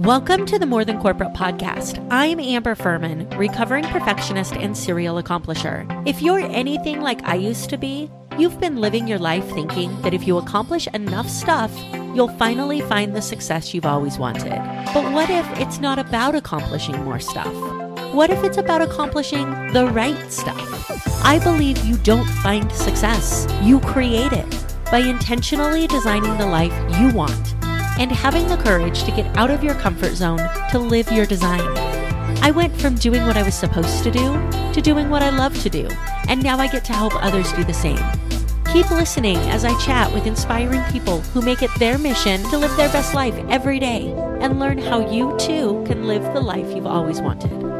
Welcome to the More Than Corporate podcast. I'm Amber Fuhriman, recovering perfectionist and serial accomplisher. If you're anything like I used to be, you've been living your life thinking that if you accomplish enough stuff, you'll finally find the success you've always wanted. But what if it's not about accomplishing more stuff? What if it's about accomplishing the right stuff? I believe you don't find success, you create it by intentionally designing the life you want and having the courage to get out of your comfort zone to live your design. I went from doing what I was supposed to do to doing what I love to do, and now I get to help others do the same. Keep listening as I chat with inspiring people who make it their mission to live their best life every day and learn how you too can live the life you've always wanted.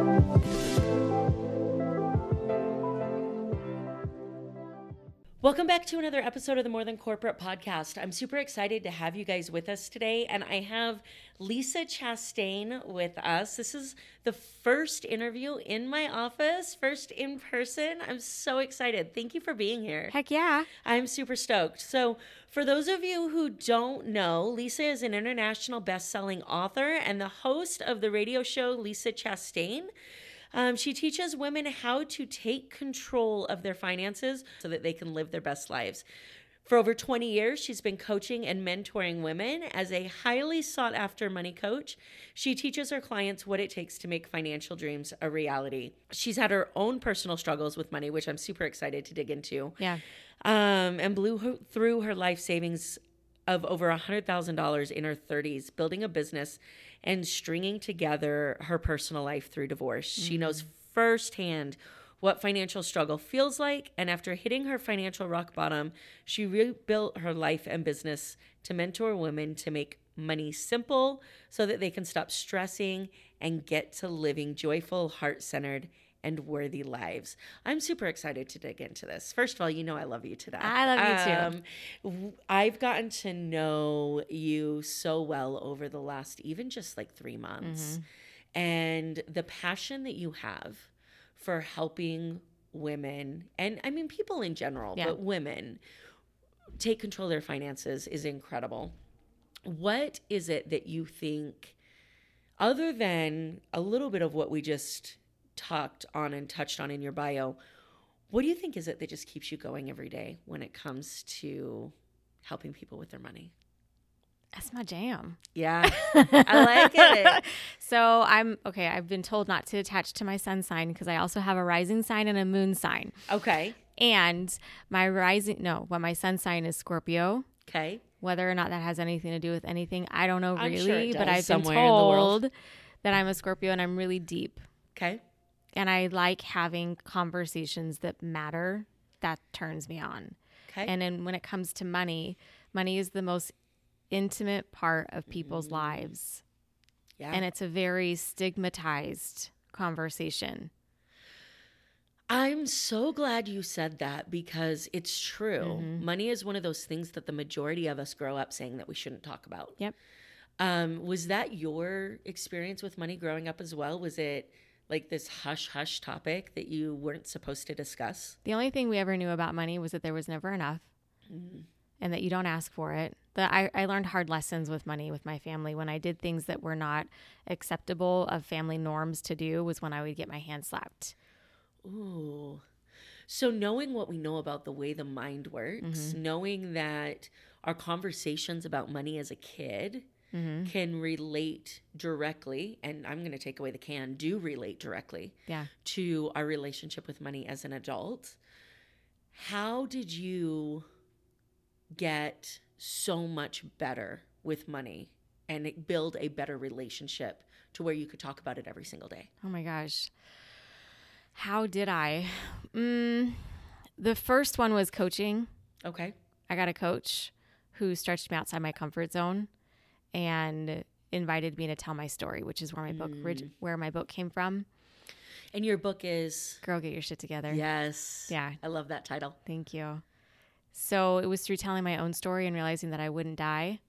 Welcome back to another episode of the More Than Corporate podcast. I'm super excited to have you guys with us today, and I have Lisa Chastain with us. This is the first interview in my office, first in person. I'm so excited. Thank you for being here. Heck yeah. I'm super stoked. So, for those of you who don't know, Lisa is an international best-selling author and the host of the radio show Lisa Chastain. Um, she teaches women how to take control of their finances so that they can live their best lives. For over 20 years, she's been coaching and mentoring women as a highly sought after money coach. She teaches her clients what it takes to make financial dreams a reality. She's had her own personal struggles with money, which I'm super excited to dig into. Yeah. Um, and blew her, through her life savings of over $100,000 in her 30s, building a business and stringing together her personal life through divorce. Mm-hmm. She knows firsthand what financial struggle feels like. And after hitting her financial rock bottom, she rebuilt her life and business to mentor women to make money simple so that they can stop stressing and get to living joyful, heart centered, and worthy lives. I'm super excited to dig into this. First of all, you know I love you today. I love you too. Um, I've gotten to know you so well over the last even just like three months. Mm-hmm. And the passion that you have for helping women, and I mean people in general, yeah. but women take control of their finances is incredible. What is it that you think, other than a little bit of what we just talked on and touched on in your bio, what do you think is it that just keeps you going every day when it comes to helping people with their money? That's my jam. Yeah. I like it. so I'm okay. I've been told not to attach to my sun sign because I also have a rising sign and a moon sign. Okay. And my rising, no, well, my sun sign is Scorpio. Okay. Whether or not that has anything to do with anything, I don't know really, sure but I've been told that I'm a Scorpio and I'm really deep. Okay and I like having conversations that matter. That turns me on. Okay. And then when it comes to money, money is the most intimate part of people's mm. lives. Yeah. And it's a very stigmatized conversation. I'm so glad you said that because it's true. Mm-hmm. Money is one of those things that the majority of us grow up saying that we shouldn't talk about. Yep. Um, was that your experience with money growing up as well? Was it like this hush hush topic that you weren't supposed to discuss? The only thing we ever knew about money was that there was never enough mm. and that you don't ask for it. That I, I learned hard lessons with money with my family when I did things that were not acceptable of family norms to do was when I would get my hand slapped. Ooh. So knowing what we know about the way the mind works, mm-hmm. knowing that our conversations about money as a kid mm-hmm. can relate directly, and I'm going to take away the can, do relate directly yeah. to our relationship with money as an adult. How did you get so much better with money and build a better relationship to where you could talk about it every single day? Oh my gosh. How did I? Mm, the first one was coaching. Okay. I got a coach who stretched me outside my comfort zone and invited me to tell my story, which is where my book mm. where my book came from. And your book is Girl Get Your Shit Together. Yes. Yeah. I love that title. Thank you. So it was through telling my own story and realizing that I wouldn't die.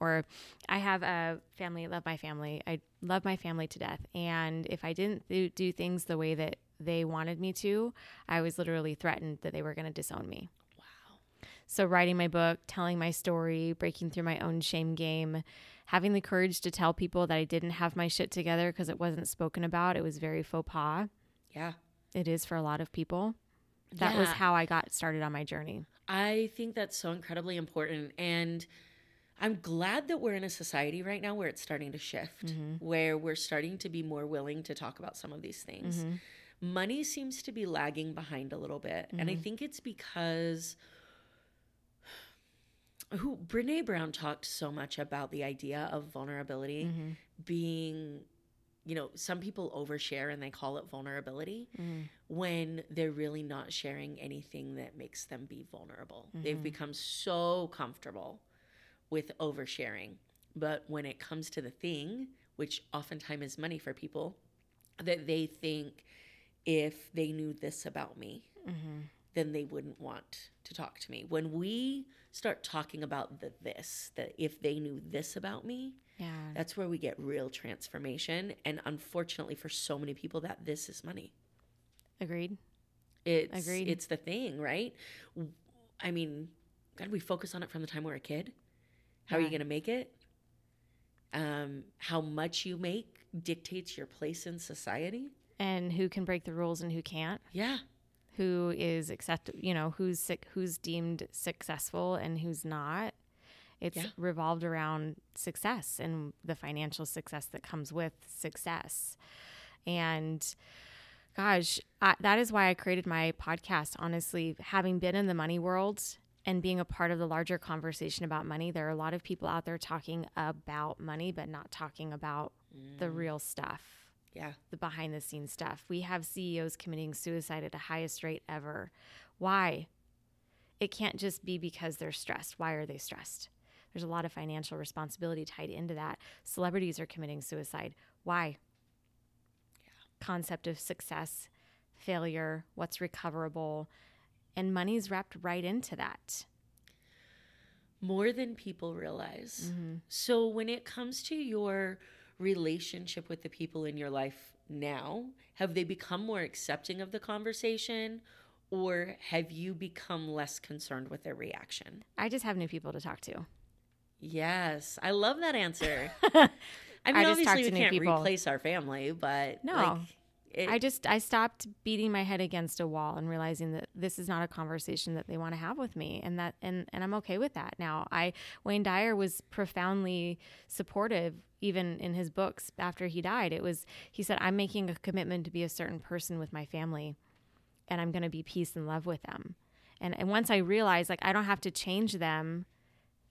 Or I have a family, love my family. I love my family to death. And if I didn't do, do things the way that they wanted me to, I was literally threatened that they were going to disown me. So, writing my book, telling my story, breaking through my own shame game, having the courage to tell people that I didn't have my shit together because it wasn't spoken about, it was very faux pas. Yeah. It is for a lot of people. That was how I got started on my journey. I think that's so incredibly important. And I'm glad that we're in a society right now where it's starting to shift, Mm-hmm. where we're starting to be more willing to talk about some of these things. Mm-hmm. Money seems to be lagging behind a little bit. And I think it's because who Brene Brown talked so much about the idea of vulnerability Mm-hmm. being you know, some people overshare and they call it vulnerability Mm-hmm. when they're really not sharing anything that makes them be vulnerable. Mm-hmm. They've become so comfortable with oversharing. But when it comes to the thing, which oftentimes is money for people, that they think if they knew this about me, Mm-hmm. then they wouldn't want to talk to me. When we start talking about the this, that if they knew this about me, Yeah. that's where we get real transformation. And unfortunately, for so many people, that this is money. Agreed. It's Agreed. it's the thing, right? I mean, God, we focus on it from the time we're a kid. How are you going to make it? Um, how much you make dictates your place in society. And who can break the rules and who can't? Yeah, who is accept you know who's sick who's deemed successful and who's not. It's Yeah. revolved around success and the financial success that comes with success. And gosh I, that is why i created my podcast honestly having been in the money world and being a part of the larger conversation about money there are a lot of people out there talking about money but not talking about the mm. real stuff yeah, the behind the scenes stuff. We have CEOs committing suicide at the highest rate ever. Why? It can't just be because they're stressed. Why are they stressed? There's a lot of financial responsibility tied into that. Celebrities are committing suicide. Why? yeah. Concept of success, failure, what's recoverable, and money's wrapped right into that. more than people realize. Mm-hmm. So when it comes to your relationship with the people in your life now, have they become more accepting of the conversation? Or have you become less concerned with their reaction? I just have new people to talk to. Yes, I love that answer. I I mean, talk obviously, we can't people. replace our family, but No. like, it, I just I stopped beating my head against a wall and realizing that this is not a conversation that they want to have with me and that and and I'm okay with that now. I Wayne Dyer was profoundly supportive even in his books after he died. It was he said I'm making a commitment to be a certain person with my family and I'm going to be peace and love with them. And and once I realized like I don't have to change them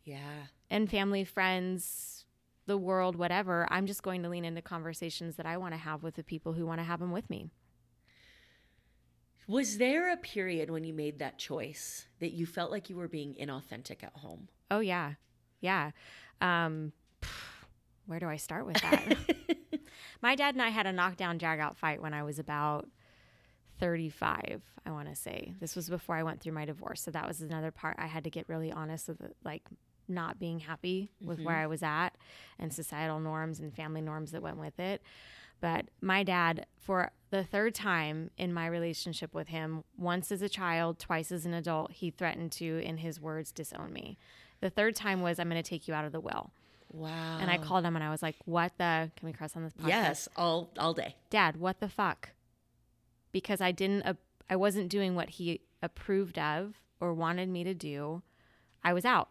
yeah, and family, friends, the world, whatever, I'm just going to lean into conversations that I want to have with the people who want to have them with me. Was there a period when you made that choice that you felt like you were being inauthentic at home? Oh yeah, yeah. Um, where do I start with that? My dad and I had a knockdown, drag out fight when I was about thirty-five. I want to say this was before I went through my divorce, so that was another part I had to get really honest with, like not being happy with where I was at and societal norms and family norms that went with it. But my dad, for the third time in my relationship with him, once as a child, twice as an adult, he threatened to, in his words, disown me. The third time was, I'm going to take you out of the will. Wow. And I called him and I was like, What the? Can we cross on this podcast? Yes, all all day. Dad, what the fuck? Because I didn't, uh, I wasn't doing what he approved of or wanted me to do. I was out.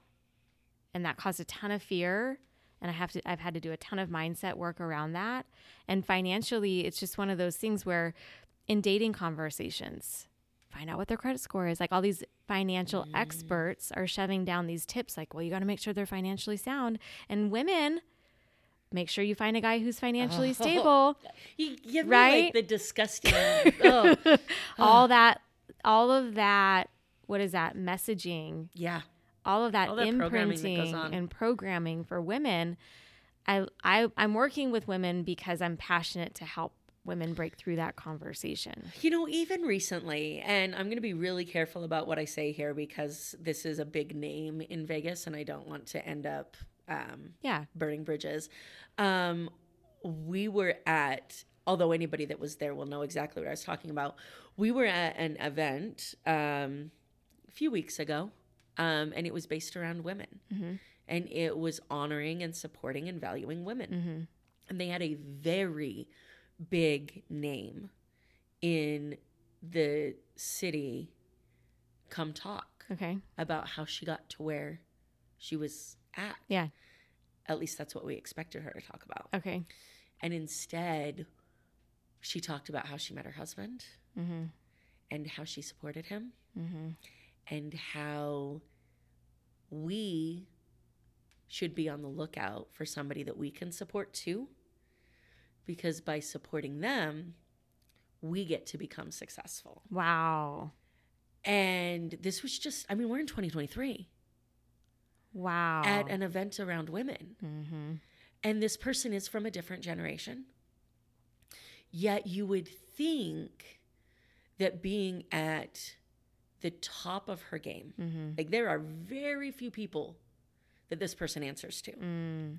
And that caused a ton of fear. And I have to, I've had to do a ton of mindset work around that. And financially, it's just one of those things where in dating conversations, find out what their credit score is. Like all these financial mm. experts are shoving down these tips like, well, you got to make sure they're financially sound. And women, make sure you find a guy who's financially oh. stable. You give me Right? like the disgusting. oh, all that all of that what is that messaging yeah. All of that, All that programming that imprinting and programming for women I, I i'm working with women because i'm passionate to help women break through that conversation You know, even recently, and I'm going to be really careful about what I say here because this is a big name in Vegas, and I don't want to end up um, yeah burning bridges. Um, we were at, although anybody that was there will know exactly what I was talking about. We were at an event um, a few weeks ago, um, and it was based around women, Mhm. and it was honoring and supporting and valuing women. Mhm. And they had a very big name in the city. Come talk Okay. about how she got to where she was at. Yeah. At least that's what we expected her to talk about. Okay. And instead, she talked about how she met her husband Mhm. and how she supported him Mhm. And how we should be on the lookout for somebody that we can support too. Because by supporting them, we get to become successful. Wow. And this was just, I mean, we're in 2023 Wow. at an event around women. Mhm. And this person is from a different generation. Yet you would think that being at the top of her game, Mhm. like there are very few people that this person answers to. Mm.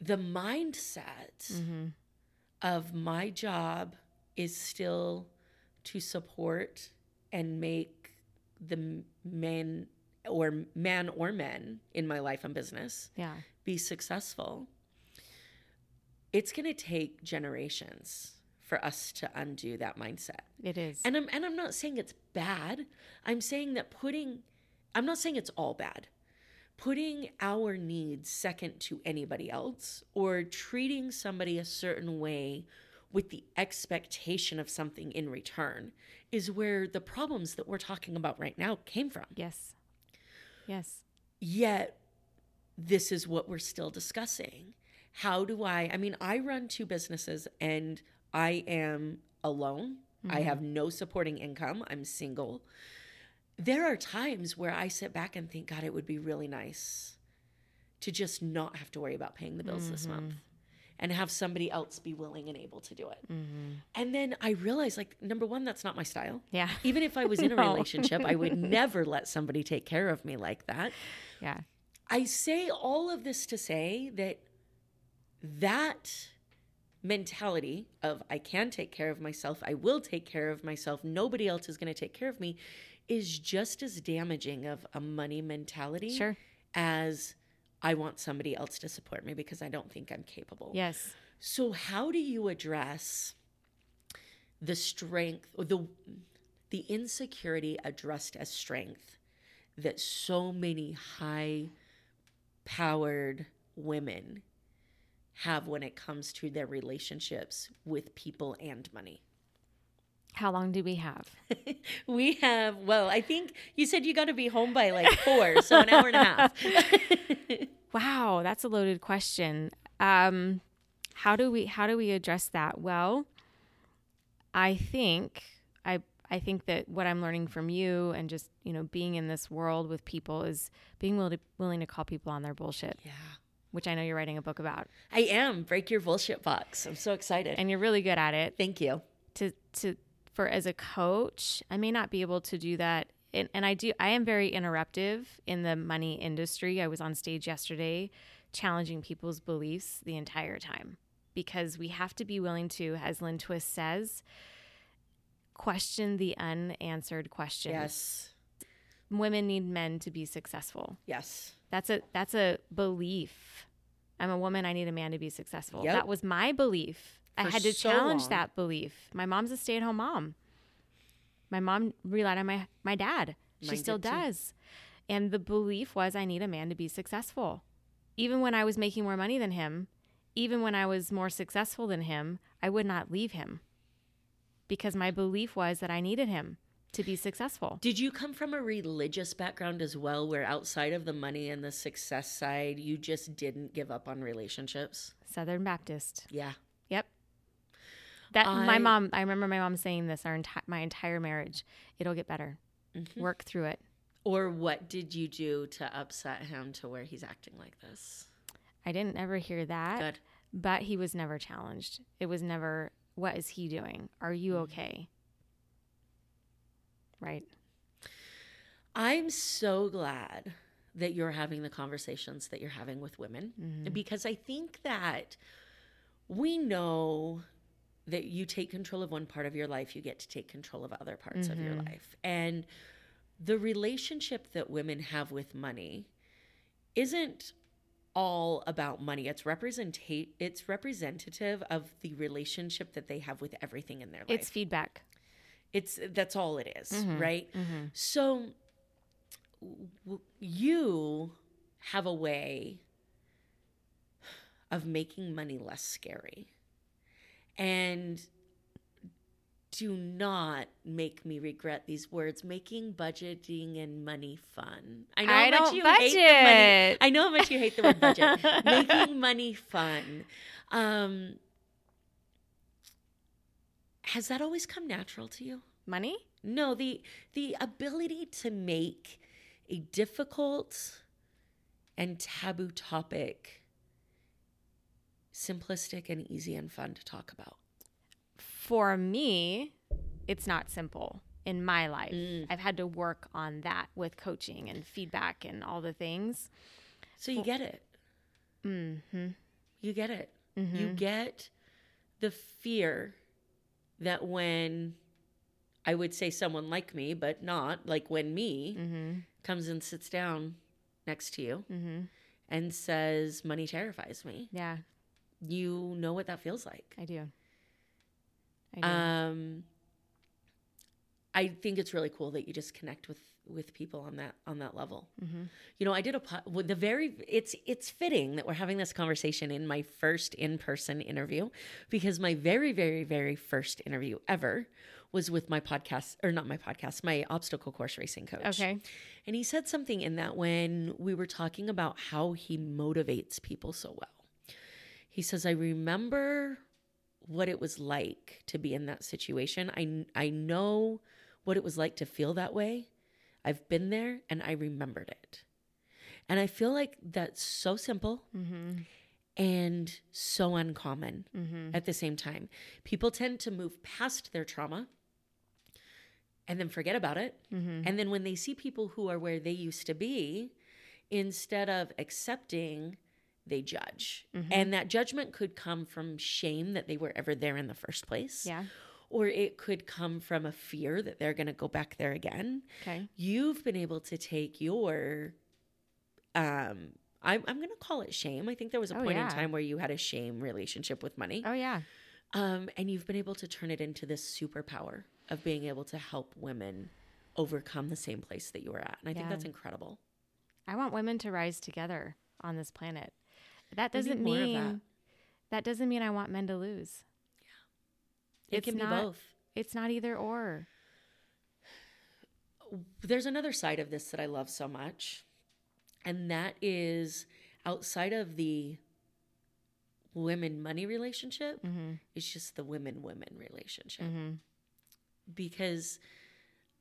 The mindset Mhm. of my job is still to support and make the men or man or men in my life and business Yeah. be successful, it's going to take generations for us to undo that mindset. It is. And I'm and I'm not saying it's bad. I'm saying that putting I'm not saying it's all bad. Putting our needs second to anybody else or treating somebody a certain way with the expectation of something in return is where the problems that we're talking about right now came from. yes. Yes. Yet, this is what we're still discussing. How do I? I mean, I run two businesses and I am alone. I have no supporting income. I'm single. There are times where I sit back and think, God, it would be really nice to just not have to worry about paying the bills this month and have somebody else be willing and able to do it. Mm-hmm. And then I realized, like, number one, that's not my style. Yeah. Even if I was in a relationship, I would never let somebody take care of me like that. Yeah. I say all of this to say that that mentality of I can take care of myself, I will take care of myself, nobody else is going to take care of me is just as damaging of a money mentality Sure. as I want somebody else to support me because I don't think I'm capable. Yes. So how do you address the strength or the the insecurity addressed as strength that so many high powered women have when it comes to their relationships with people and money? How long do we have? we have well, I think you said you got to be home by like 4, so an hour and a half. Wow, that's a loaded question. Um, how do we how do we address that? Well, I think I I think that what I'm learning from you and just you know being in this world with people is being willing to, willing to call people on their bullshit, yeah. Which I know you're writing a book about, I am. Break your bullshit box. I'm so excited. and you're really good at it. Thank you. to to for as a coach i may not be able to do that and, and i do i am very interruptive in the money industry i was on stage yesterday challenging people's beliefs the entire time because we have to be willing to as Lynne Twist says question the unanswered questions Yes. women need men to be successful Yes. That's a that's a belief. I'm a woman i need a man to be successful. Yep. that was my belief. I had to so challenge long. that belief. My mom's a stay-at-home mom. My mom relied on my my dad. She Mine still did too. does. And the belief was i need a man to be successful. Even when i was making more money than him even when i was more successful than him i would not leave him because my belief was that i needed him to be successful Did you come from a religious background as well, where outside of the money and the success side, you just didn't give up on relationships? southern baptist Yeah. Yep. That my mom, I remember my mom saying this our enti- my entire marriage. It'll get better. Mhm. Work through it. Or what did you do to upset him to where he's acting like this? I didn't ever hear that, Good. but he was never challenged. It was never, what is he doing? Are you Mm-hmm. okay? Right. I'm so glad that you're having the conversations that you're having with women Mm-hmm. because I think that we know that you take control of one part of your life, you get to take control of other parts of your Mhm. life. And the relationship that women have with money isn't all about money. It's representate it's representative of the relationship that they have with everything in their life. It's feedback. It's that's all it is, Mhm, right? mhm. So w- you have a way of making money less scary. And do not make me regret these words making budgeting and money fun. I know I how much you hate the money. I know how much you hate the word budget. making money fun. Um has that always come natural to you? Money? No, the the ability to make a difficult and taboo topic simplistic and easy and fun to talk about. For me, it's not simple in my life. Mm. I've had to work on that with coaching and feedback and all the things. So you get it. Mm-hmm. You get it. You Mhm. get the fear that when I would say someone like me, but not like when me Mm-hmm. comes and sits down next to you Mm-hmm. and says, Money terrifies me, Yeah, you know what that feels like. I do. I do. Um, I think it's really cool that you just connect with with people on that on that level. Mhm. You know, I did a po- with the very it's it's fitting that we're having this conversation in my first in person interview because my very very very first interview ever was with my podcast or not my podcast, my obstacle course racing coach. okay. And he said something in that when we were talking about how he motivates people so well. He says, I remember what it was like to be in that situation. I, I know what it was like to feel that way. I've been there and I remembered it. And I feel like that's so simple Mm-hmm. and so uncommon Mm-hmm. at the same time. People tend to move past their trauma and then forget about it. Mm-hmm. And then when they see people who are where they used to be, instead of accepting, they judge. Mhm. And that judgment could come from shame that they were ever there in the first place, Yeah. Or it could come from a fear that they're going to go back there again. Okay. You've been able to take your, um, I'm, I'm going to call it shame. I think there was a Oh, point yeah. in time where you had a shame relationship with money. Oh yeah. Um, and you've been able to turn it into this superpower of being able to help women overcome the same place that you were at. And I think that's incredible. I want women to rise together on this planet. That doesn't mean that. that. doesn't mean I want men to lose. It It's can be not- both. It's not either or. There's another side of this that I love so much. And that is outside of the women money relationship, Mm-hmm. it's just the women women relationship. Mm-hmm. because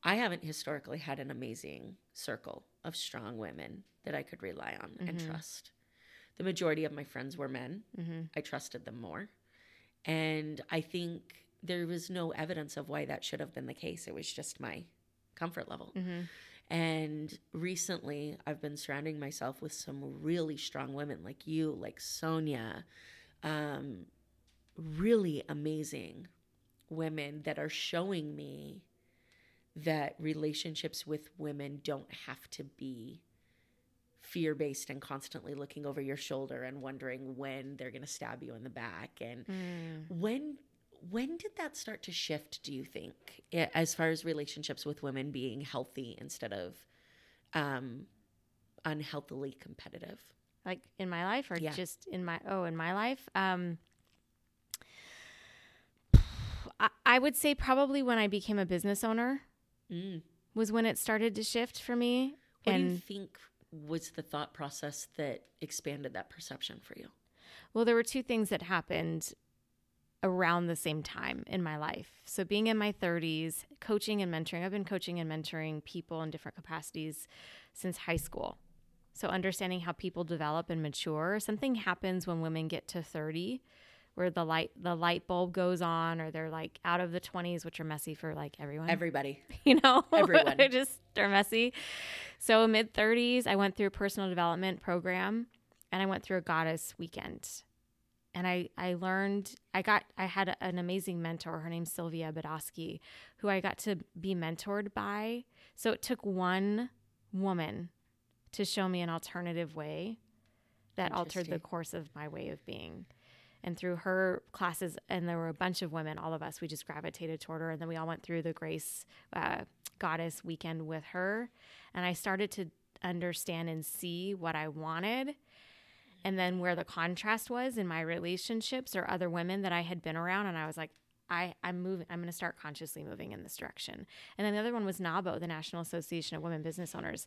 I haven't historically had an amazing circle of strong women that I could rely on and Mhm. trust. The majority of my friends were men. Mm-hmm. I trusted them more. And I think there was no evidence of why that should have been the case. It was just my comfort level. Mm-hmm. And recently, I've been surrounding myself with some really strong women like you, like Sonia, um, really amazing women that are showing me that relationships with women don't have to be fear based and constantly looking over your shoulder and wondering when they're going to stab you in the back and Mm. when when did that start to shift do you think as far as relationships with women being healthy instead of um unhealthily competitive Like in my life, or Yeah. just in my oh, in my life. Um, I, I would say probably when I became a business owner mm. was when it started to shift for me. what do you think was the thought process that expanded that perception for you Well, there were two things that happened around the same time in my life. So, being in my 30s, coaching and mentoring, I've been coaching and mentoring people in different capacities since high school. So, understanding how people develop and mature, something happens when women get to 30 where the light the light bulb goes on or they're like out of the 20s which are messy for like everyone everybody you know Everyone. they're just they're messy so mid 30s i went through a personal development program and i went through a goddess weekend and I, I learned I got I had an amazing mentor. Her name's Sylvia Badowski, who I got to be mentored by. So it took one woman to show me an alternative way that altered the course of my way of being. And through her classes, and there were a bunch of women, all of us, we just gravitated toward her. And then we all went through the Grace uh, Goddess weekend with her. And I started to understand and see what I wanted and then where the contrast was in my relationships or other women that I had been around. And I was like, I, I'm moving, I'm going to start consciously moving in this direction. And then the other one was NAWBO, the National Association of Women Business Owners.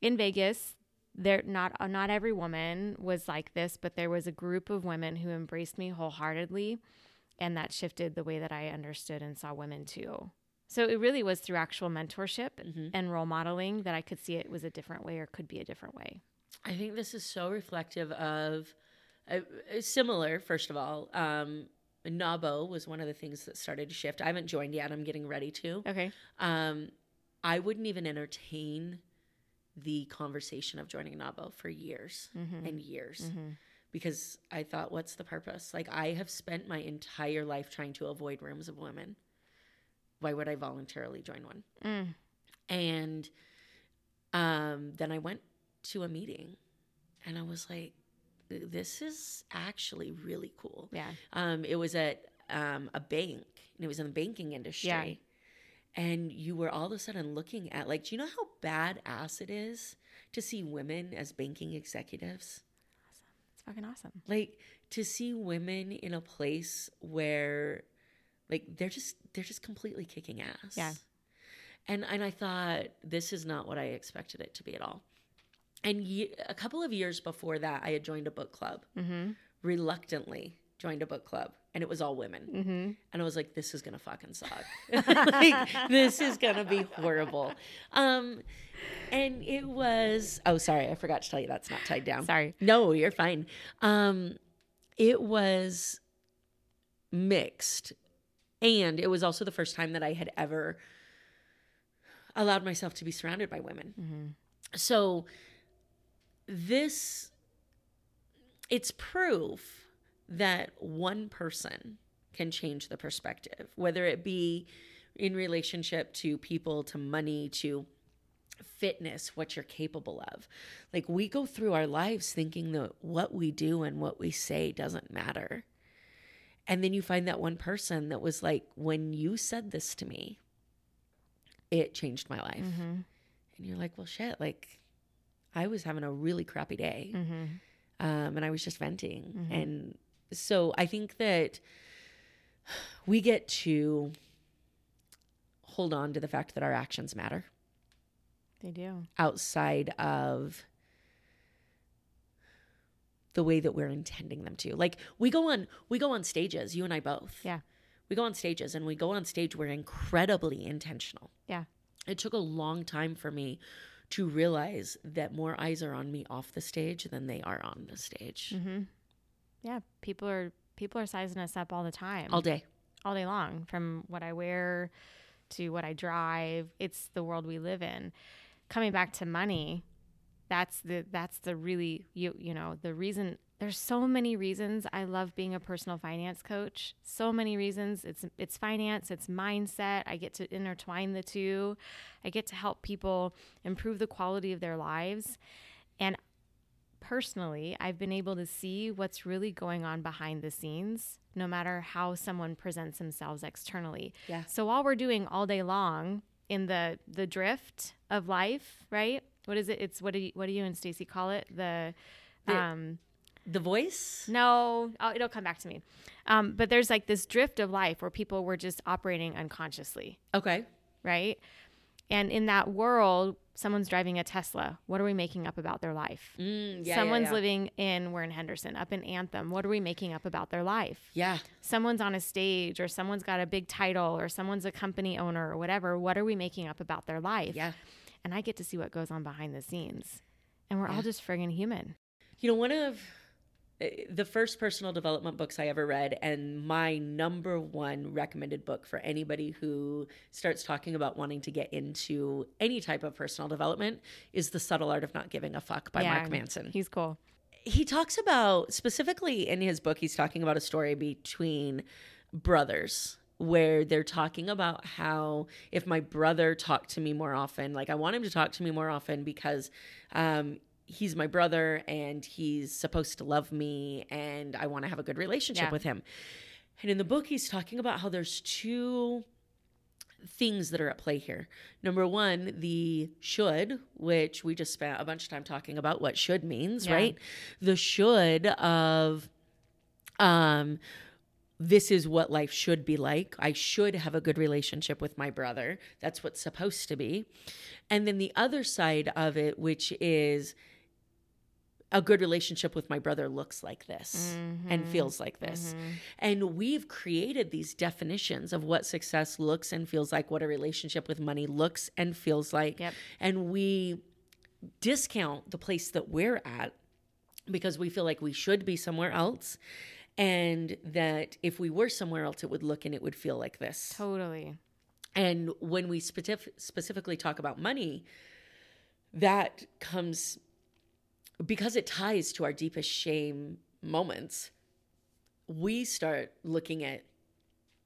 In Vegas, there not uh, not every woman was like this, but there was a group of women who embraced me wholeheartedly, and that shifted the way that I understood and saw women too. So it really was through actual mentorship mm-hmm. and role modeling that I could see it was a different way or could be a different way. I think this is so reflective of uh, similar. First of all, um, NAWBO was one of the things that started to shift. I haven't joined yet. I'm getting ready to. Okay. Um, I wouldn't even entertain the conversation of joining NAWBO for years mm-hmm. and years. Mm-hmm. Because I thought, what's the purpose? Like, I have spent my entire life trying to avoid rooms of women. Why would I voluntarily join one? Mm. And um, then I went to a meeting and I was like, this is actually really cool. Yeah. Um, it was at um, a bank and it was in the banking industry. Yeah. And you were all of a sudden looking at, like, do you know how badass it is to see women as banking executives? Awesome. It's fucking awesome. Like, to see women in a place where, like, they're just, they're just completely kicking ass. Yeah. And, and I thought, this is not what I expected it to be at all and ye- a couple of years before that, I had joined a book club. Mm-hmm. Reluctantly joined a book club, and it was all women. Mm-hmm. And I was like, "This is gonna fucking suck. like, this is gonna be horrible." Um, and it was. Oh, sorry, I forgot to tell you that's not tied down. Sorry. No, you're fine. Um, it was mixed, and it was also the first time that I had ever allowed myself to be surrounded by women. Mm-hmm. So this it's proof that one person can change the perspective, whether it be in relationship to people, to money, to fitness, what you're capable of. Like we go through our lives thinking that what we do and what we say doesn't matter. And then you find that one person that was like, when you said this to me, it changed my life. Mm-hmm. And you're like, well, shit, like I was having a really crappy day. Mm-hmm. Um, and I was just venting. Mm-hmm. And so I think that we get to hold on to the fact that our actions matter. They do. Outside of the way that we're intending them to. Like we go on we go on stages, you and I both. Yeah. We go on stages and we go on stage we're incredibly intentional. Yeah. It took a long time for me to realize that more eyes are on me off the stage than they are on the stage. Mm-hmm. Yeah, people are people are sizing us up all the time, all day, all day long. From what I wear to what I drive, it's the world we live in. Coming back to money, that's the that's the really you you know the reason there's so many reasons I love being a personal finance coach. So many reasons. It's it's finance, it's mindset. I get to intertwine the two. I get to help people improve the quality of their lives. And personally, I've been able to see what's really going on behind the scenes, no matter how someone presents themselves externally. Yeah. So while we're doing all day long in the the drift of life, right? What is it? It's what do you, what do you and Stacy call it? The, the um the voice? No, oh, it'll come back to me. Um, but there's like this drift of life where people were just operating unconsciously. Okay. Right. And in that world, someone's driving a Tesla. What are we making up about their life? Mm, yeah, someone's yeah, yeah. living in, we're in Henderson, up in Anthem. What are we making up about their life? Yeah. Someone's on a stage or someone's got a big title or someone's a company owner or whatever. What are we making up about their life? Yeah. And I get to see what goes on behind the scenes. And we're all just friggin' human. You know, one of the first personal development books I ever read, and my number one recommended book for anybody who starts talking about wanting to get into any type of personal development is The Subtle Art of Not Giving a Fuck by yeah, Mark Manson. He's cool. he talks about specifically in his book he's talking about a story between brothers where they're talking about how if my brother talked to me more often like i want him to talk to me more often because um, he's my brother and he's supposed to love me and i want to have a good relationship Yeah. with him and in the book he's talking about how there's two things that are at play here. Number one, the should, which we just spent a bunch of time talking about what should means, Yeah. right? The should of um this is what life should be like. I should have a good relationship with my brother. That's what's supposed to be. And then the other side of it, which is a good relationship with my brother looks like this and mm-hmm. feels like this. Mm-hmm. And we've created these definitions of what success looks and feels like, what a relationship with money looks and feels like. Yep. And we discount the place that we're at because we feel like we should be somewhere else. And that if we were somewhere else, it would look and it would feel like this. Totally. And when we specific, specifically talk about money, that comes because it ties to our deepest shame moments. We start looking at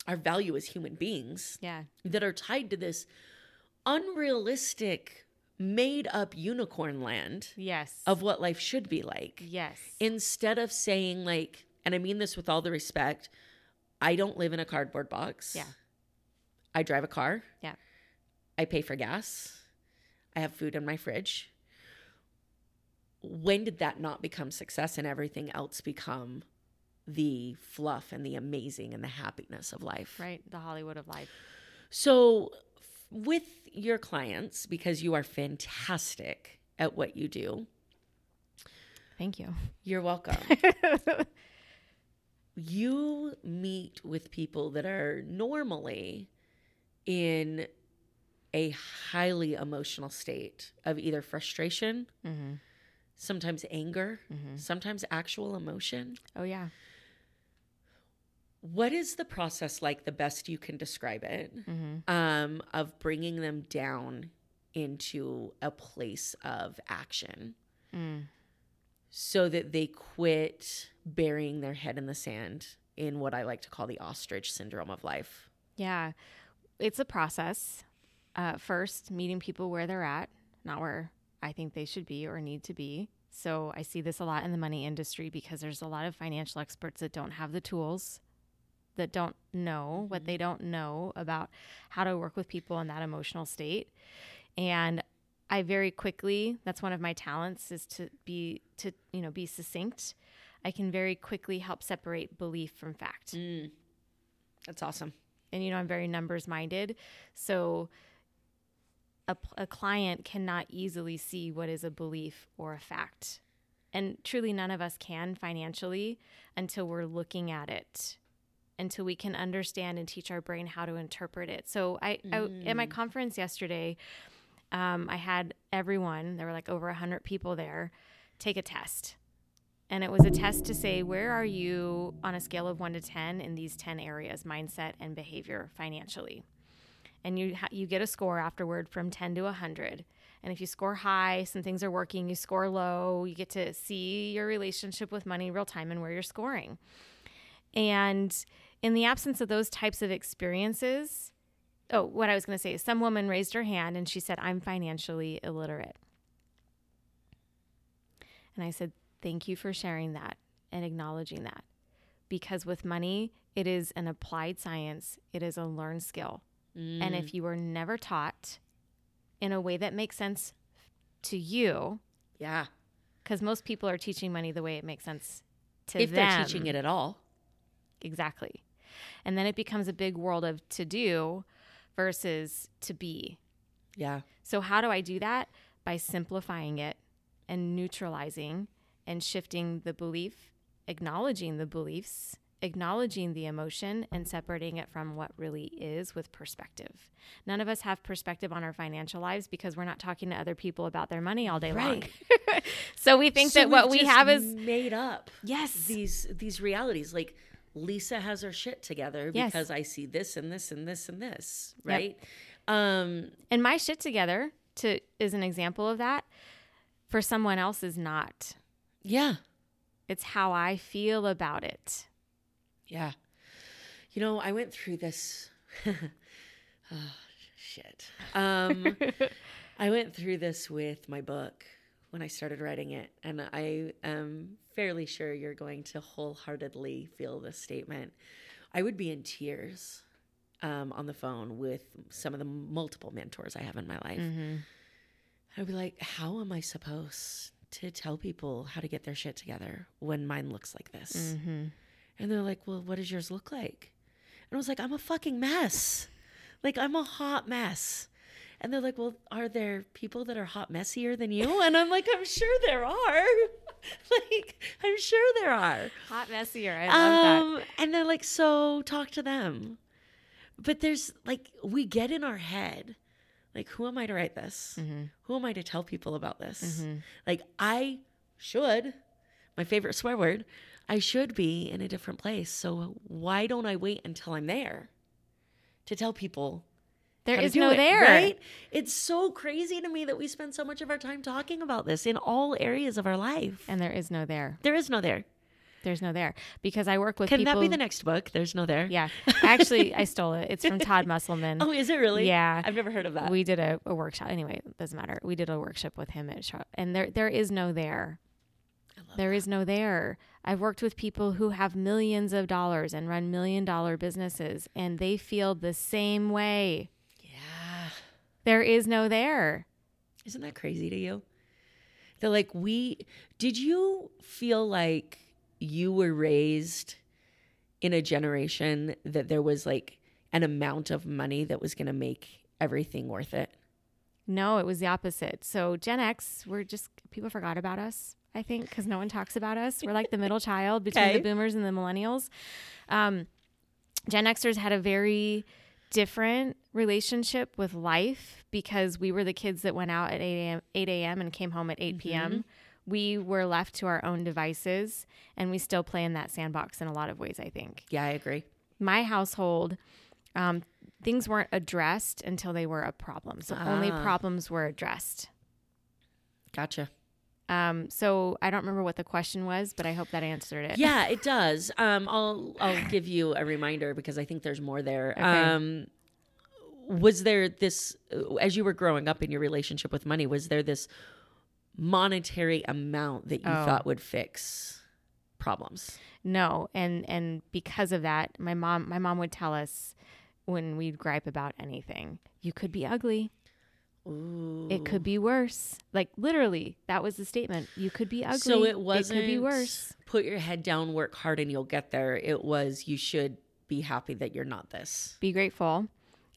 our value as human beings Yeah. that are tied to this unrealistic, made up unicorn land Yes. of what life should be like yes. instead of saying like and i mean this with all the respect i don't live in a cardboard box Yeah. i drive a car Yeah. i pay for gas i have food in my fridge when did that not become success and everything else become the fluff and the amazing and the happiness of life right. The Hollywood of life. so f- with your clients because you are fantastic at what you do Thank you. you're welcome you meet with people that are normally in a highly emotional state of either frustration, Mm-hmm. Sometimes anger, Mhm. sometimes actual emotion. Oh yeah. What is the process like, the best you can describe it, Mm-hmm. um, of bringing them down into a place of action Mm. so that they quit burying their head in the sand in what I like to call the ostrich syndrome of life? Yeah. It's a process. Uh, first, meeting people where they're at, not where I think they should be or need to be. So I see this a lot in the money industry because there's a lot of financial experts that don't have the tools, that don't know what mm-hmm. they don't know about how to work with people in that emotional state. And I very quickly, that's one of my talents is to be to, you know, be succinct. I can very quickly help separate belief from fact mm. That's awesome. and you know i'm very numbers minded so a, a client cannot easily see what is a belief or a fact. And truly none of us can financially until we're looking at it until we can understand and teach our brain how to interpret it. So i, I at my conference yesterday um, i had everyone there were like over 100 people there take a test. And it was a test to say where are you on a scale of 1 to 10 in these 10 areas mindset and behavior financially and you ha- you get a score afterward from 10 to 100 and if you score high some things are working you score low you get to see your relationship with money real time and where you're scoring. And in the absence of those types of experiences oh what i was going to say is some woman raised her hand and she said i'm financially illiterate. And i said thank you for sharing that and acknowledging that. Because with money it is an applied science. It is a learned skill and if mm. you were never taught in a way that makes sense to you, Yeah. because most people are teaching money the way it makes sense to them, If them. they're teaching it at all. Exactly. And then it becomes a big world of to do versus to be. Yeah. So, how do I do that? By simplifying it and neutralizing and shifting the belief, acknowledging the beliefs, acknowledging the emotion, and separating it from what really is with perspective. None of us have perspective on our financial lives because we're not talking to other people about their money all day long. so, we think So that what we have is made up yes, these these realities. Like Lisa has her shit together Yes. because I see this and this and this and this. Yep. Right. Um and my shit together to is an example of that. For someone else is not. yeah. It's how I feel about it. Yeah. You know, I went through this. oh, shit. Um, I went through this with my book when I started writing it, and I am fairly sure you're going to wholeheartedly feel this statement. I would be in tears um, on the phone with some of the multiple mentors I have in my life. Mm-hmm. I'd be like, how am I supposed to tell people how to get their shit together when mine looks like this? Mm-hmm. And they're like, well, what does yours look like? And I was like, I'm a fucking mess. Like, I'm a hot mess. And they're like, well, are there people that are hot messier than you? And I'm like, I'm sure there are. like, I'm sure there are. Hot messier. I love Um, and they're like, so talk to them. But there's like, we get in our head, like, who am I to write this? Mm-hmm. Who am I to tell people about this? Mhm. Like, I should, my favorite swear word, I should be in a different place. So why don't I wait until I'm there to tell people? There is no it, there. Right? It's so crazy to me that we spend so much of our time talking about this in all areas of our life. And there is no there. there is no there. There's no there because I work with Can people. that be the next book? There's no there. Yeah, actually, I stole it. It's from Todd Musselman. Oh, is it really? Yeah. I've never heard of that. We did a, a workshop. Anyway, it doesn't matter. We did a workshop with him at and there there is no there. There is no there. I've worked with people who have millions of dollars and run million dollar businesses, and they feel the same way. yeah. There is no there. Isn't that crazy to you? They're like, we did you feel like you were raised in a generation that there was like an amount of money that was going to make everything worth it? No, it was the opposite. So Gen X, we're just people forgot about us. I think because no one talks about us. We're like the middle child between Okay. the boomers and the millennials. Um, Gen Xers had a very different relationship with life because we were the kids that went out at 8 a.m. 8 a.m. and came home at 8 p.m. We were left to our own devices, and we still play in that sandbox in a lot of ways. I think Yeah, I agree. my household, um, things weren't addressed until they were a problem. So only Ah. problems were addressed. Gotcha. Um, so I don't remember what the question was, but I hope that answered it. Yeah, it does. Um, I'll I'll give you a reminder because I think there's more there. Okay. Um, was there this as you were growing up in your relationship with money? Was there this monetary amount that you Oh. thought would fix problems? No, and and because of that, my mom my mom would tell us when we'd gripe about anything, you could be ugly. Ooh. It could be worse. Like literally, that was the statement. You could be ugly. So it wasn't It could be worse. Put your head down, work hard, and you'll get there. It was you should be happy that you're not this. Be grateful.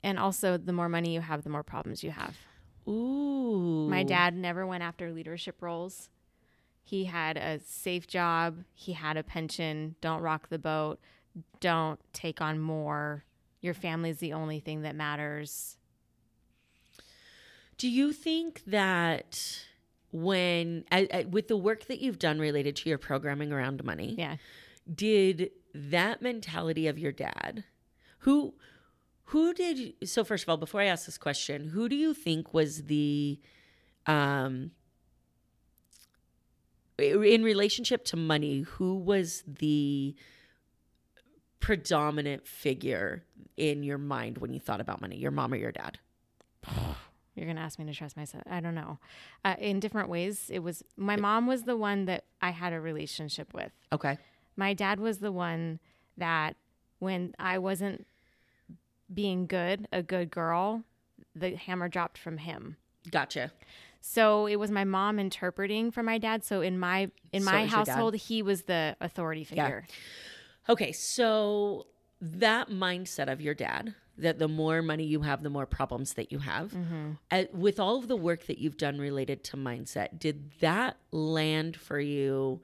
And also, the more money you have, the more problems you have. Ooh. My dad never went after leadership roles. He had a safe job. He had a pension. Don't rock the boat. Don't take on more. Your family's the only thing that matters. Do you think that when with the work that you've done related to your programming around money, Yeah. did that mentality of your dad, who who did so first of all, before I ask this question, who do you think was the um in relationship to money, who was the predominant figure in your mind when you thought about money, your mom or your dad? You're going to ask me to trust myself. I don't know. Uh, in different ways, it was my mom was the one that I had a relationship with. Okay. My dad was the one that when I wasn't being good, a good girl, the hammer dropped from him. Gotcha. So it was my mom interpreting for my dad. So in my in So my it was your dad. household, he was the authority figure. Okay, so that mindset of your dad that the more money you have, the more problems that you have. Uh, with all of the work that you've done related to mindset, did that land for you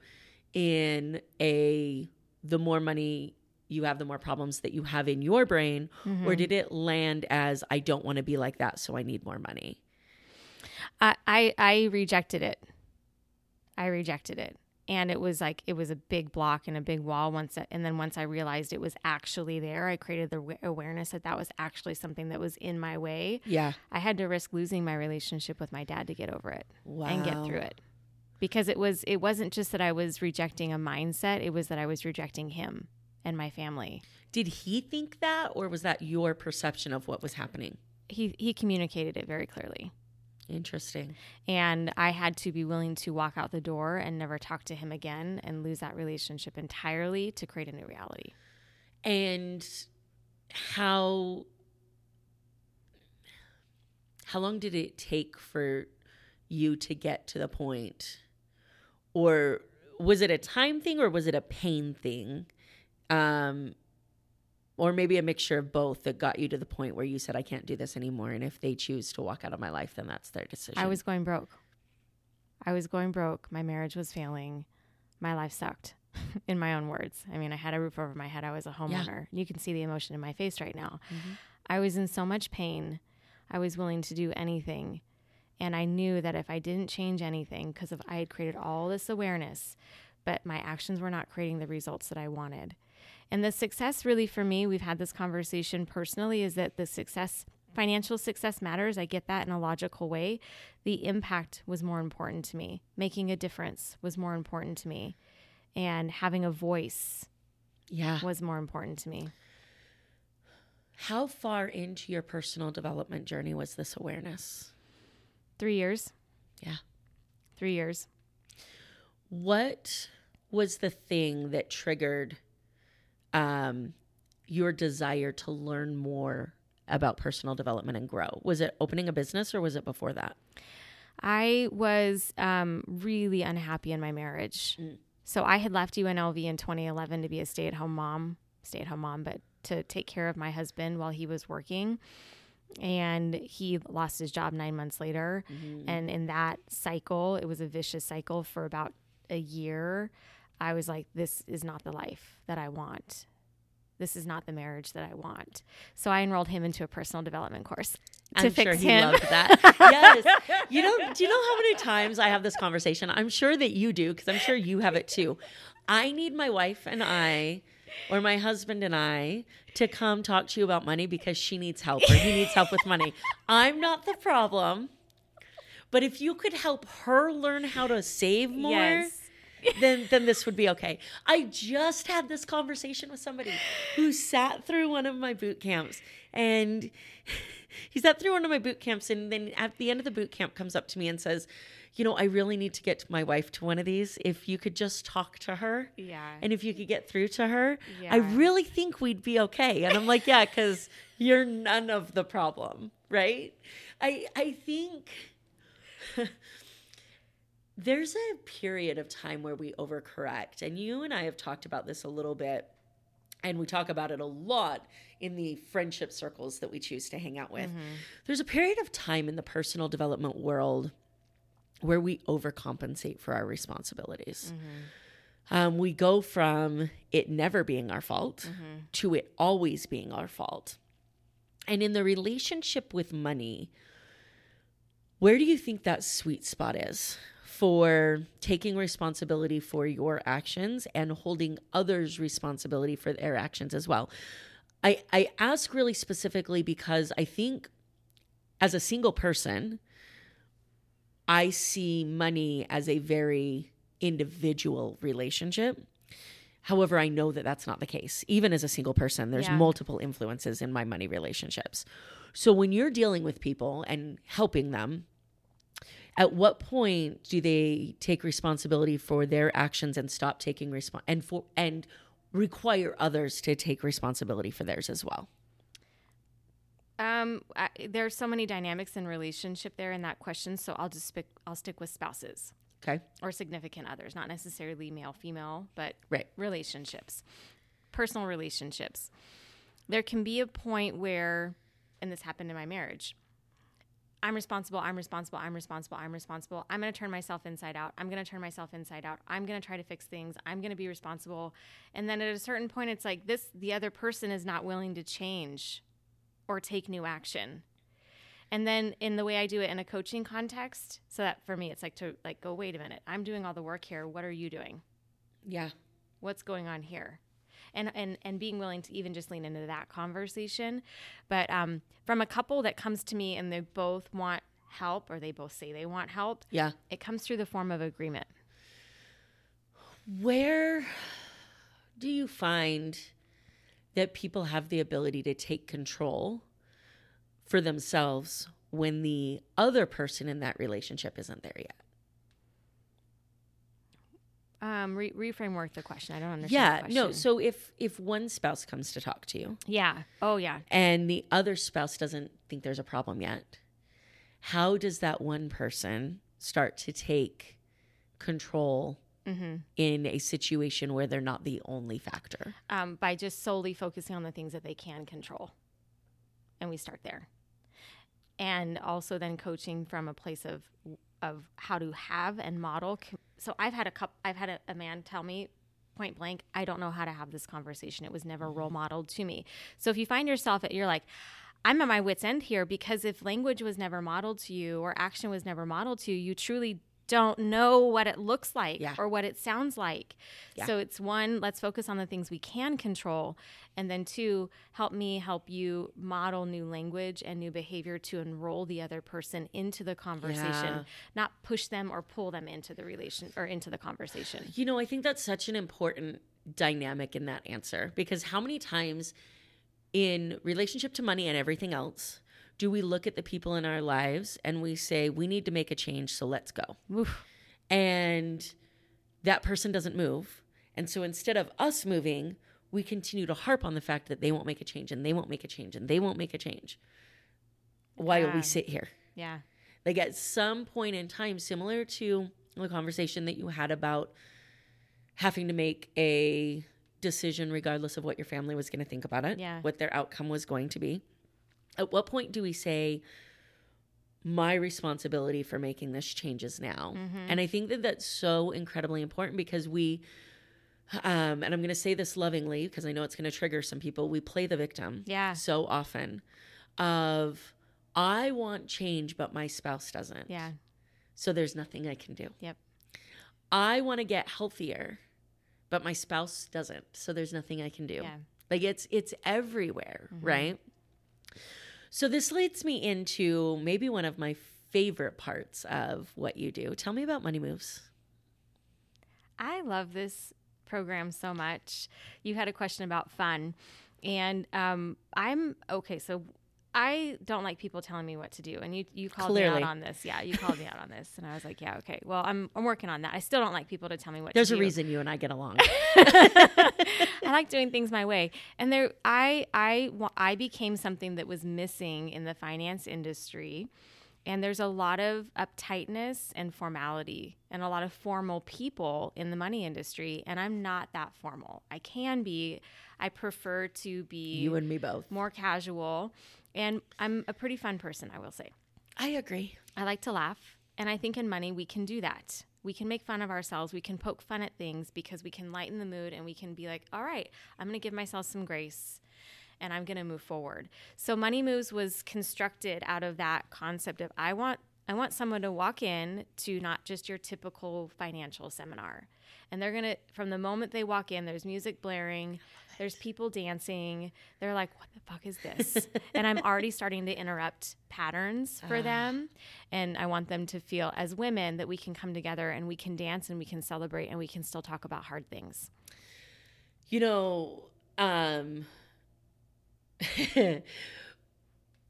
in a the more money you have, the more problems that you have in your brain, or did it land as I don't want to be like that, so I need more money? I, I I rejected it. I rejected it. And it was like it was a big block and a big wall once I- and then once I realized it was actually there, I created the awareness that that was actually something that was in my way. Yeah. I had to risk losing my relationship with my dad to get over it and get through it. because it was it wasn't just that I was rejecting a mindset, it was that I was rejecting him and my family. Did he think that or was that your perception of what was happening? He he communicated it very clearly. Interesting. And I had to be willing to walk out the door and never talk to him again and lose that relationship entirely to create a new reality. And how how long did it take for you to get to the point or was it a time thing or was it a pain thing um or maybe a mixture of both that got you to the point where you said i can't do this anymore and if they choose to walk out of my life then that's their decision I was going broke. I was going broke. My marriage was failing. My life sucked, in my own words. I mean, I had a roof over my head. I was a homeowner. You can see the emotion in my face right now. Mm-hmm. I was in so much pain. I was willing to do anything. And I knew that if I didn't change anything, because I had created all this awareness, but my actions were not creating the results that I wanted. And the success, really, for me, we've had this conversation personally, is that the success, financial success matters. I get that in a logical way. The impact was more important to me. Making a difference was more important to me. And having a voice yeah was more important to me. how far into your personal development journey was this awareness Three years. yeah Three years. what was the thing that triggered um, your desire to learn more about personal development and grow? Was it opening a business or was it before that? I was um, really unhappy in my marriage. So I had left UNLV in 2011 to be a stay at home mom, stay at home mom, but to take care of my husband while he was working. And he lost his job nine months later. And in that cycle, it was a vicious cycle for about a year. I was like, this is not the life that I want. This is not the marriage that I want. So I enrolled him into a personal development course to I'm fix sure he him. loved that. yes. You know, do you know how many times I have this conversation? I'm sure that you do because I'm sure you have it too. I need my wife and I or my husband and I to come talk to you about money because she needs help or he needs help with money. I'm not the problem. But if you could help her learn how to save more, Yes. Then then this would be okay. I just had this conversation with somebody who sat through one of my boot camps and he sat through one of my boot camps and then at the end of the boot camp comes up to me and says, "You know, I really need to get my wife to one of these. If you could just talk to her Yeah. and if you could get through to her, yeah. I really think we'd be okay." And I'm like, "Yeah, cuz you're none of the problem, right?" I I think there's a period of time where we overcorrect. And you and I have talked about this a little bit. And we talk about it a lot in the friendship circles that we choose to hang out with. Mm-hmm. There's a period of time in the personal development world where we overcompensate for our responsibilities. Mm-hmm. Um, we go from it never being our fault mm-hmm. to it always being our fault. And in the relationship with money, where do you think that sweet spot is for taking responsibility for your actions and holding others responsibility for their actions as well? I, I ask really specifically because I think as a single person, I see money as a very individual relationship. However, I know that that's not the case. Even as a single person, there's Yeah. multiple influences in my money relationships. So when you're dealing with people and helping them, at what point do they take responsibility for their actions and stop taking response and for and require others to take responsibility for theirs as well? Um, I, there's so many dynamics in relationship there in that question, so I'll just stick. I'll stick with spouses Okay. or significant others, not necessarily male, female, but Right. relationships, personal relationships. There can be a point where, and this happened in my marriage. I'm responsible. I'm responsible. I'm responsible. I'm responsible. I'm going to turn myself inside out. I'm going to turn myself inside out. I'm going to try to fix things. I'm going to be responsible. And then at a certain point, it's like this: the other person is not willing to change or take new action. And then in the way I do it in a coaching context, so that for me it's like to like go wait a minute. I'm doing all the work here. What are you doing? Yeah. What's going on here? And and and being willing to even just lean into that conversation. But um from a couple that comes to me and they both want help or they both say they want help, Yeah. it comes through the form of agreement. Where do you find that people have the ability to take control for themselves when the other person in that relationship isn't there yet? Um, re- reframework the question. I don't understand. Yeah, no. So if if one spouse comes to talk to you yeah. Oh, yeah. and the other spouse doesn't think there's a problem yet, how does that one person start to take control Mm-hmm. in a situation where they're not the only factor? Um, by just solely focusing on the things that they can control, and we start there. And also then coaching from a place of of how to have and model. So I've had a cup. I've had a, a man tell me point blank, I don't know how to have this conversation. It was never mm-hmm. role modeled to me. So if you find yourself at, you're like, I'm at my wits' end here because if language was never modeled to you or action was never modeled to you, you truly don't know what it looks like Yeah. or what it sounds like. Yeah. So it's one, let's focus on the things we can control. And then two, help me help you model new language and new behavior to enroll the other person into the conversation, Yeah. not push them or pull them into the relation or into the conversation. You know, I think that's such an important dynamic in that answer because how many times in relationship to money and everything else do we look at the people in our lives and we say, we need to make a change, so let's go? Oof. And that person doesn't move. And so instead of us moving, we continue to harp on the fact that they won't make a change and they won't make a change and they won't make a change while Yeah. we sit here. Yeah. Like at some point in time, similar to the conversation that you had about having to make a decision regardless of what your family was going to think about it, Yeah. what their outcome was going to be. At what point do we say, my responsibility for making this changes now? And I think that that's so incredibly important because we, um, and I'm going to say this lovingly because I know it's going to trigger some people, we play the victim Yeah. so often of, I want change, but my spouse doesn't. Yeah. So there's nothing I can do. Yep. I want to get healthier, but my spouse doesn't. So there's nothing I can do. Yeah. Like it's it's everywhere, right? So this leads me into maybe one of my favorite parts of what you do. Tell me about money moves. I love this program so much. You had a question about fun, and um, I'm okay. So I don't like people telling me what to do, and you you called me out on this. Yeah, you called me out on this, and I was like, yeah, okay. Well, I'm I'm working on that. I still don't like people to tell me what. There's a do. reason you and I get along. I like doing things my way. And there, I, I, I became something that was missing in the finance industry. And there's a lot of uptightness and formality and a lot of formal people in the money industry. And I'm not that formal. I can be. I prefer to be you and me both. more casual. And I'm a pretty fun person, I will say. I agree. I like to laugh. And I think in money, we can do that. We can make fun of ourselves. We can poke fun at things because we can lighten the mood and we can be like, all right, I'm going to give myself some grace and I'm going to move forward. So Money Moves was constructed out of that concept of I want I want someone to walk in to not just your typical financial seminar. And they're going to from the moment they walk in there's music blaring, there's people dancing. They're like, "What the fuck is this?" and I'm already starting to interrupt patterns for them. And I want them to feel as women that we can come together and we can dance and we can celebrate and we can still talk about hard things. You know, um,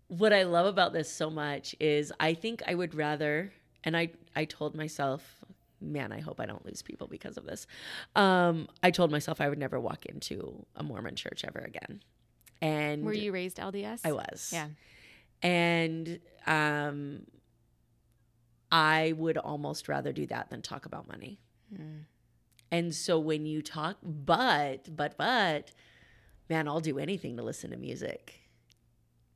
what I love about this so much is I think I would rather, and I, I told myself, man, I hope I don't lose people because of this. Um, I told myself I would never walk into a Mormon church ever again. And Were you raised LDS? I was. Yeah. And um, I would almost rather do that than talk about money. Mm. And so when you talk, but, but, but, man, I'll do anything to listen to music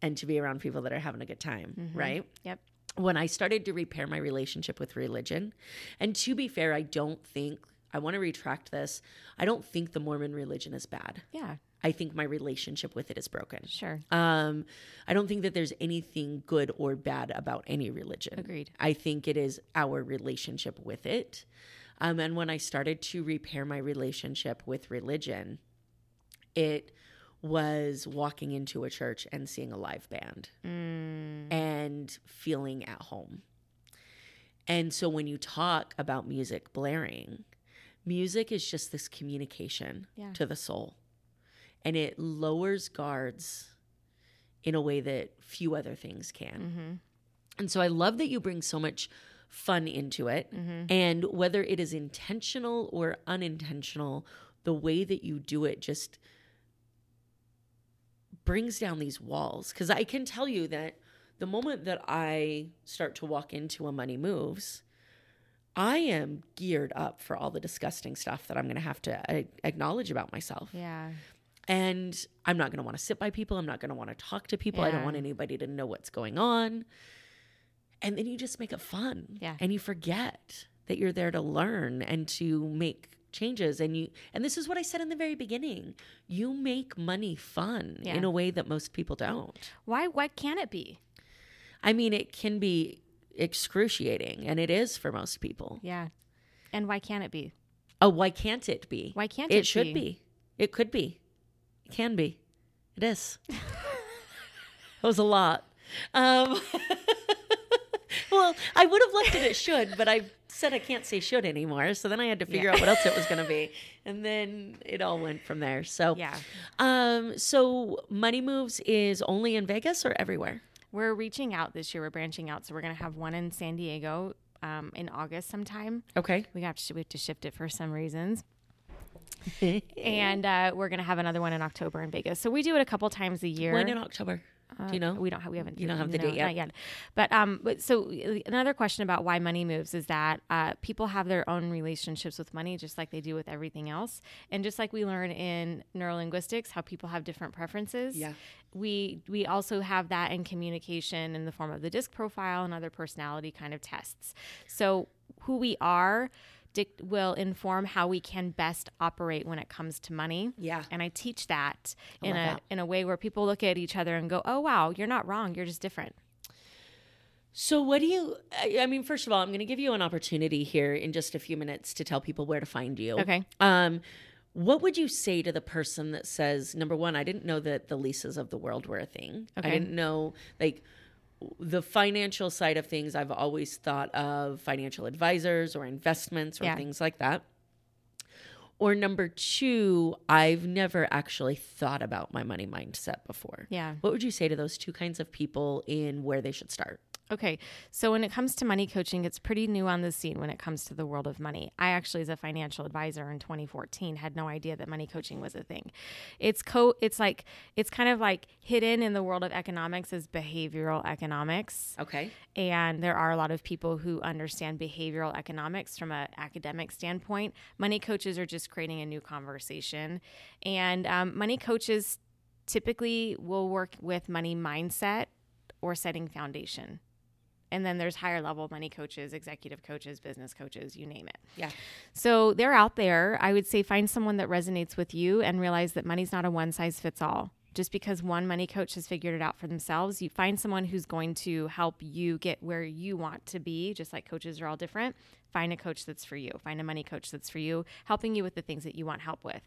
and to be around people that are having a good time, Mhm. right? Yep. When I started to repair my relationship with religion, and to be fair, I don't think, I want to retract this. I don't think the Mormon religion is bad. Yeah. I think my relationship with it is broken. Sure. Um, I don't think that there's anything good or bad about any religion. Agreed. I think it is our relationship with it. Um, and when I started to repair my relationship with religion, it was walking into a church and seeing a live band Mm. and feeling at home. And so when you talk about music blaring, music is just this communication Yeah. to the soul. And it lowers guards in a way that few other things can. Mm-hmm. And so I love that you bring so much fun into it. Mm-hmm. And whether it is intentional or unintentional, the way that you do it just brings down these walls. Because I can tell you that the moment that I start to walk into a money moves, I am geared up for all the disgusting stuff that I'm going to have to uh, acknowledge about myself. Yeah. And I'm not going to want to sit by people. I'm not going to want to talk to people. I don't want anybody to know what's going on. And then you just make it fun. Yeah. And you forget that you're there to learn and to make changes and you and this is what I said in the very beginning. You make money fun Yeah. in a way that most people don't. Why? Why can't it be? I mean, it can be excruciating and it is for most people. Yeah. And why can't it be? Oh, why can't it be? Why can't it it should be? be. It could be. It can be. It is. that was a lot. Um, well, I would have left it at should, but I said I can't say should anymore. So then I had to figure Yeah. out what else it was going to be, and then it all went from there. So Yeah. Um. So Money Moves is only in Vegas or everywhere? We're reaching out this year. We're branching out. So we're going to have one in San Diego um, in August sometime. Okay. We have to, we have to shift it for some reasons. and uh, we're going to have another one in October in Vegas. So we do it a couple times a year. when in October? Uh, Do you know? We don't have. We haven't. You don't have the no, date yet? Not yet. But um. But so another question about why money moves is that uh, people have their own relationships with money, just like they do with everything else, and just like we learn in neurolinguistics how people have different preferences. Yeah. We we also have that in communication in the form of the disc profile and other personality kind of tests. So who we are. Dic- Will inform how we can best operate when it comes to money Yeah. and I teach that in a that. in a way where people look at each other and go, "Oh wow, you're not wrong. You're just different." So, what do you? I, I mean, first of all, I'm going to give you an opportunity here in just a few minutes to tell people where to find you. Okay. Um, what would you say to the person that says, number one, I didn't know that the Lisas of the world were a thing. I didn't know like the financial side of things. I've always thought of financial advisors or investments or Yeah. things like that. Or number two, I've never actually thought about my money mindset before. Yeah. What would you say to those two kinds of people in where they should start? Okay. So when it comes to money coaching, it's pretty new on the scene when it comes to the world of money. I actually as a financial advisor in 2014 had no idea that money coaching was a thing. It's co it's like it's kind of like hidden in the world of economics as behavioral economics. Okay. and there are a lot of people who understand behavioral economics from an academic standpoint. Money coaches are just creating a new conversation, and um, money coaches typically will work with money mindset or setting foundation. And then there's higher level money coaches, executive coaches, business coaches, you name it. Yeah. So they're out there. I would say find someone that resonates with you and realize that money's not a one size fits all. Just because one money coach has figured it out for themselves, you find someone who's going to help you get where you want to be, just like coaches are all different. Find a coach that's for you. Find a money coach that's for you, helping you with the things that you want help with.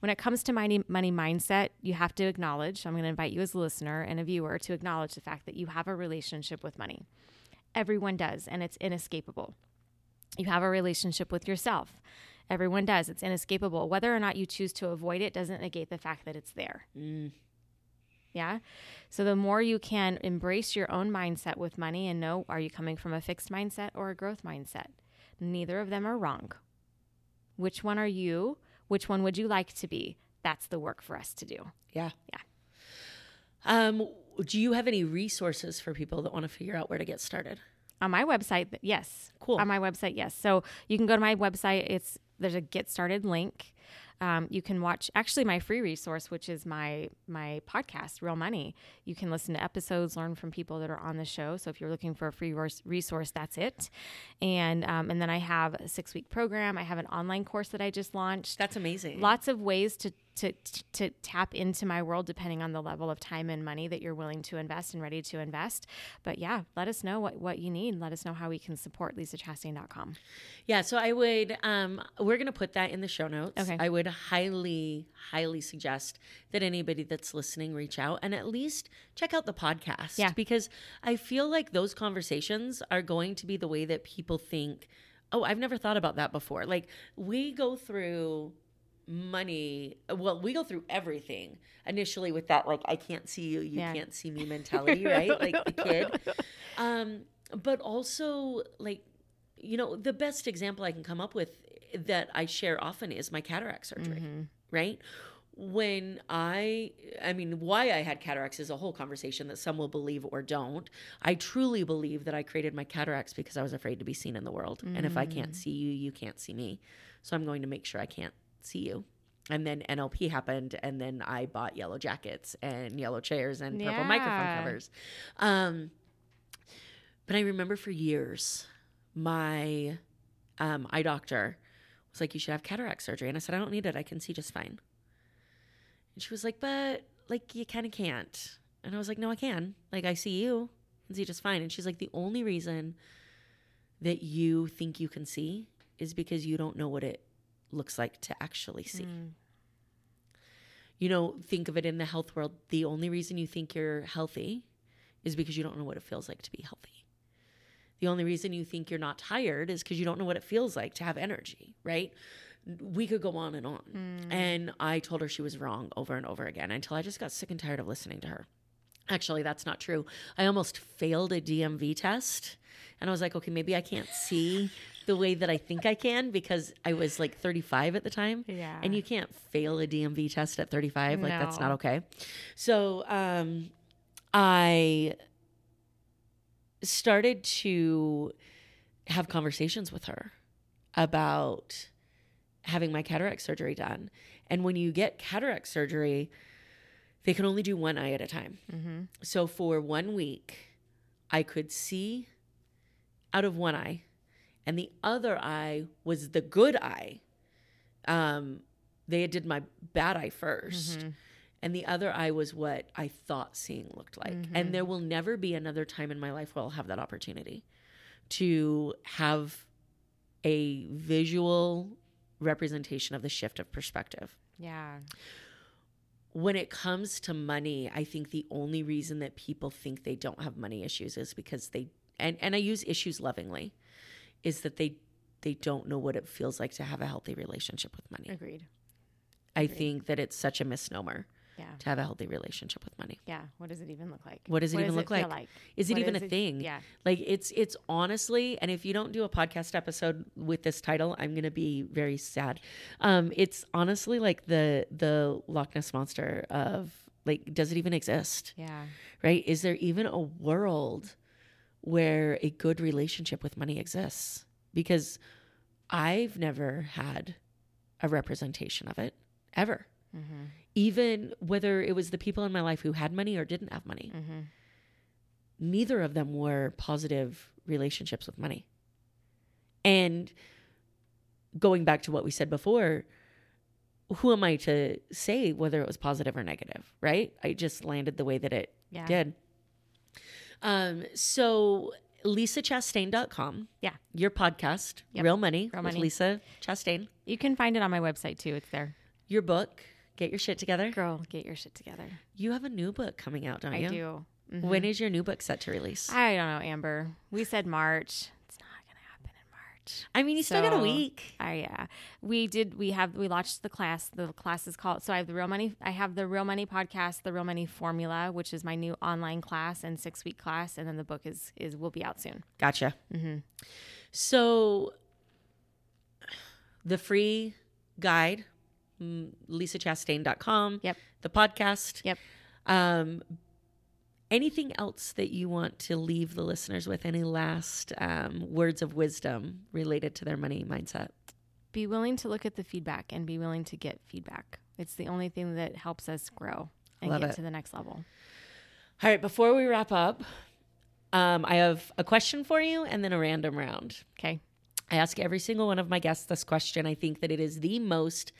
When it comes to money money mindset, you have to acknowledge, I'm going to invite you as a listener and a viewer to acknowledge the fact that you have a relationship with money. Everyone does, and it's inescapable. You have a relationship with yourself. Everyone does. It's inescapable. Whether or not you choose to avoid it doesn't negate the fact that it's there. Yeah. So the more you can embrace your own mindset with money and know are you coming from a fixed mindset or a growth mindset? Neither of them are wrong. Which one are you? Which one would you like to be? That's the work for us to do. Yeah. Yeah. Um, do you have any resources for people that want to figure out where to get started? On my website, yes. Cool. On my website, yes. So you can go to my website. It's there's a get started link. Um, you can watch actually my free resource, which is my my podcast, Real Money. You can listen to episodes, learn from people that are on the show. So if you're looking for a free resource, that's it. And um, and then I have a six week program. I have an online course that I just launched. That's amazing. Lots of ways to to to tap into my world depending on the level of time and money that you're willing to invest and ready to invest. But yeah, let us know what, what you need. Let us know how we can support lisachastain.com. Yeah, so I would um we're going to put that in the show notes. Okay. I would highly highly suggest that anybody that's listening reach out and at least check out the podcast Yeah. because I feel like those conversations are going to be the way that people think, "Oh, I've never thought about that before." Like we go through money well we go through everything initially with that like i can't see you you Yeah. can't see me mentality right? Like the kid. Um but also like you know the best example i can come up with that i share often is my cataract surgery right? When i i mean why i had cataracts is a whole conversation that some will believe or don't. I truly believe that i created my cataracts because i was afraid to be seen in the world. And if i can't see you you can't see me. So i'm going to make sure i can't see you and then nlp happened and then i bought yellow jackets and yellow chairs and purple microphone covers um but I remember for years, my um, eye doctor was like, "You should have cataract surgery," and I said, "I don't need it. I can see just fine." And she was like, "But like, you kind of can't." And I was like, "No, I can. Like, I see you, and see just fine." And she's like, "The only reason that you think you can see is because you don't know what it looks like to actually see." Hmm. You know, think of it in the health world. The only reason you think you're healthy is because you don't know what it feels like to be healthy. The only reason you think you're not tired is because you don't know what it feels like to have energy, right? We could go on and on. Hmm. And I told her she was wrong over and over again until I just got sick and tired of listening to her. Actually, that's not true. I almost failed a DMV test. And I was like, okay, maybe I can't see the way that I think I can because I was like 35 at the time. Yeah. And you can't fail a DMV test at 35. Like, that's not okay. So, um, I started to have conversations with her about having my cataract surgery done. And when you get cataract surgery, they can only do one eye at a time. So for one week, I could see out of one eye, and the other eye was the good eye. Um, they did my bad eye 1st and the other eye was what I thought seeing looked like. And there will never be another time in my life where I'll have that opportunity to have a visual representation of the shift of perspective. Yeah. When it comes to money, I think the only reason that people think they don't have money issues is because they and and I use issues lovingly is that they they don't know what it feels like to have a healthy relationship with money. Agreed. I think that it's such a misnomer Yeah. to have a healthy relationship with money. Yeah. What does it even look like? What does it even look feel like? Is it What even is a it- thing? Yeah. Like it's it's honestly, and if you don't do a podcast episode with this title, I'm gonna be very sad. Um, it's honestly like the the Loch Ness monster of like, does it even exist? Yeah. Right? Is there even a world where a good relationship with money exists? Because I've never had a representation of it ever. Mm-hmm. Even whether it was the people in my life who had money or didn't have money Mm-hmm. neither of them were positive relationships with money. And going back to what we said before, who am I to say whether it was positive or negative, right? I just landed the way that it Yeah. did. Um, so lisachastain.com. Yeah. Your podcast, Yep. Real Money Real with Money. Lisa Chastain. You can find it on my website too. It's there. Your book, Get Your Shit Together. Girl, get your shit together. You have a new book coming out, don't I you? I do. Mhm. When is your new book set to release? I don't know, Amber. We said March. It's not gonna happen in March. I mean, you still got a So- week. I yeah. We did we have we launched the class. The class is called so I have the real money I have the real money podcast, the real money formula, which is my new online class and six week class, and then the book is is will be out soon. Gotcha. Mm-hmm. So, the free guide, mm, lisachastain.com. Yep. The podcast. Yep. Um, anything else that you want to leave the listeners with? Any last um, words of wisdom related to their money mindset? Be willing to look at the feedback and be willing to get feedback. It's the only thing that helps us grow and Love get it. to the next level. All right. Before we wrap up, um, I have a question for you and then a random round. Okay. I ask every single one of my guests this question. I think that it is the most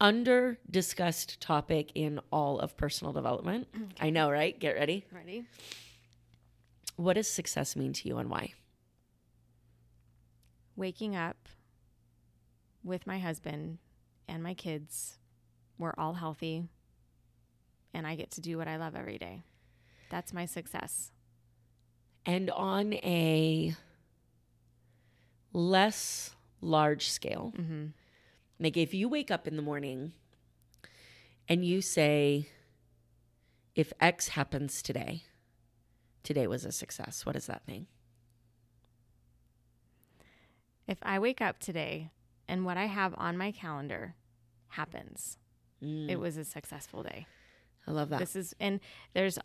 under discussed topic in all of personal development. I know, right? Get ready. Ready? What does success mean to you and why? Waking up with my husband and my kids. We're all healthy. And I get to do what I love every day. That's my success. And on a less large scale, Mm-hmm. Like if you wake up in the morning and you say, if X happens today, today was a success, what does that mean? If I wake up today and what I have on my calendar happens, Mm, it was a successful day. I love that. This is, and there's,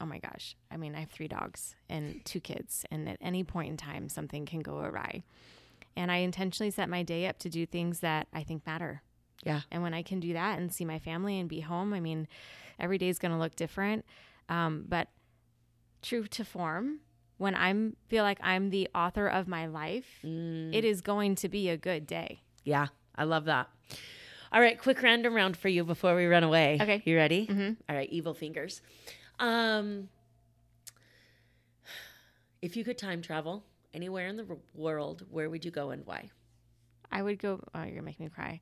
oh my gosh. I mean, I have three dogs and two kids, and at any point in time, something can go awry. And I intentionally set my day up to do things that I think matter. yeah. And when I can do that and see my family and be home, I mean, every day is going to look different. Um, but true to form, when I'm feel like I'm the author of my life, Mm, it is going to be a good day. yeah. I love that. All right, quick random round for you before we run away. Okay. You ready? Mhm. All right, evil fingers. Um, if you could time travel anywhere in the world, where would you go and why? I would go. Oh, you're gonna make me cry.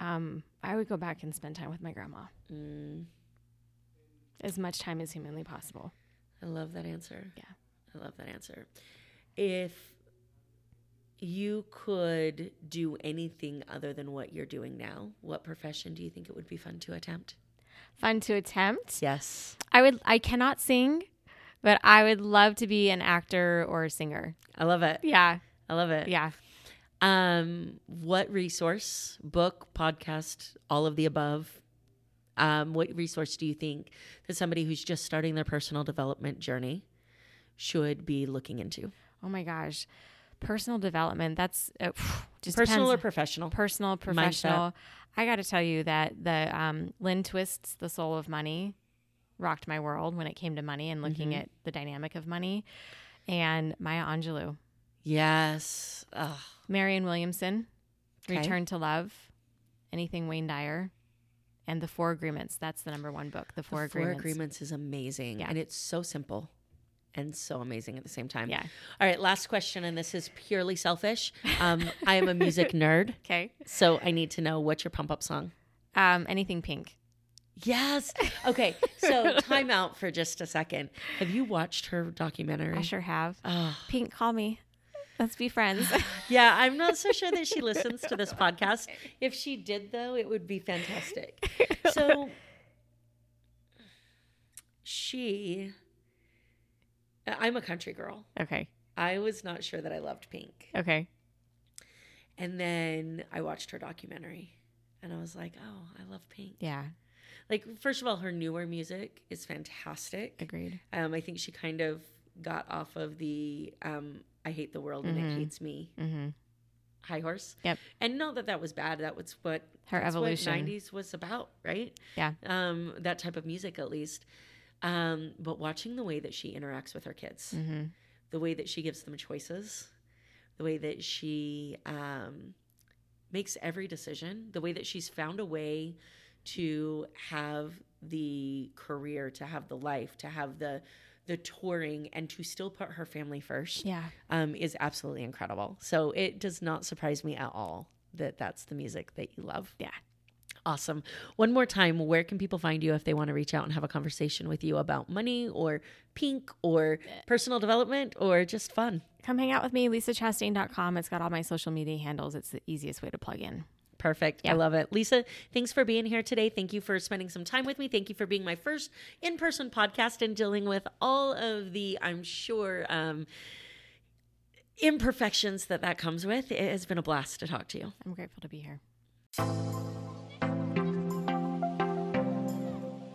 Um, I would go back and spend time with my grandma Mm, as much time as humanly possible. I love that answer. Yeah. I love that answer. If you could do anything other than what you're doing now, what profession do you think it would be fun to attempt? Fun to attempt. Yes. I would. I cannot sing, but I would love to be an actor or a singer. I love it. Yeah, I love it. yeah. Um, what resource, book, podcast, all of the above? Um, what resource do you think that somebody who's just starting their personal development journey should be looking into? Oh my gosh, personal development. That's uh, just personal or professional? personal, professional. I got to tell you that the um, Lynne Twist's "The Soul of Money" rocked my world when it came to money and looking Mhm. at the dynamic of money. And Maya Angelou, Yes. Ugh. Marianne Williamson, Okay. "Return to Love," anything Wayne Dyer, and the Four Agreements. That's the number one book. The Four The Four Agreements. Agreements is amazing. Yeah. And it's so simple and so amazing at the same time. Yeah. All right, last question, and this is purely selfish. Um, I am a music nerd, Okay. so I need to know what's your pump up song? Um, anything pink. Yes. Okay, so time out for just a second. Have you watched her documentary? I sure have. Oh, Pink, call me. Let's be friends. yeah, I'm not so sure that she listens to this podcast. If she did, though, it would be fantastic. So she, I'm a country girl. okay. I was not sure that I loved Pink. Okay. And then I watched her documentary and I was like, oh, I love Pink. Yeah. Like, first of all, her newer music is fantastic. Agreed. Um, I think she kind of got off of the um, I hate the world and it Mhm. hates me Mm-hmm. high horse. Yep. And not that that was bad. That was what Her evolution. What 90s was about, right? Yeah. Um, that type of music, at least. Um, but watching the way that she interacts with her kids, Mm-hmm. the way that she gives them choices, the way that she um, makes every decision, the way that she's found a way to have the career, to have the life, to have the the touring, and to still put her family first Yeah. um, is absolutely incredible. So it does not surprise me at all that that's the music that you love. Yeah. Awesome. One more time, where can people find you if they want to reach out and have a conversation with you about money or pink or personal development or just fun? Come hang out with me, lisachastain.com. It's got all my social media handles. It's the easiest way to plug in. Perfect. I love it. Lisa, thanks for being here today. Thank you for spending some time with me. Thank you for being my first in person podcast and dealing with all of the, I'm sure, um, imperfections that that comes with. It has been a blast to talk to you. I'm grateful to be here.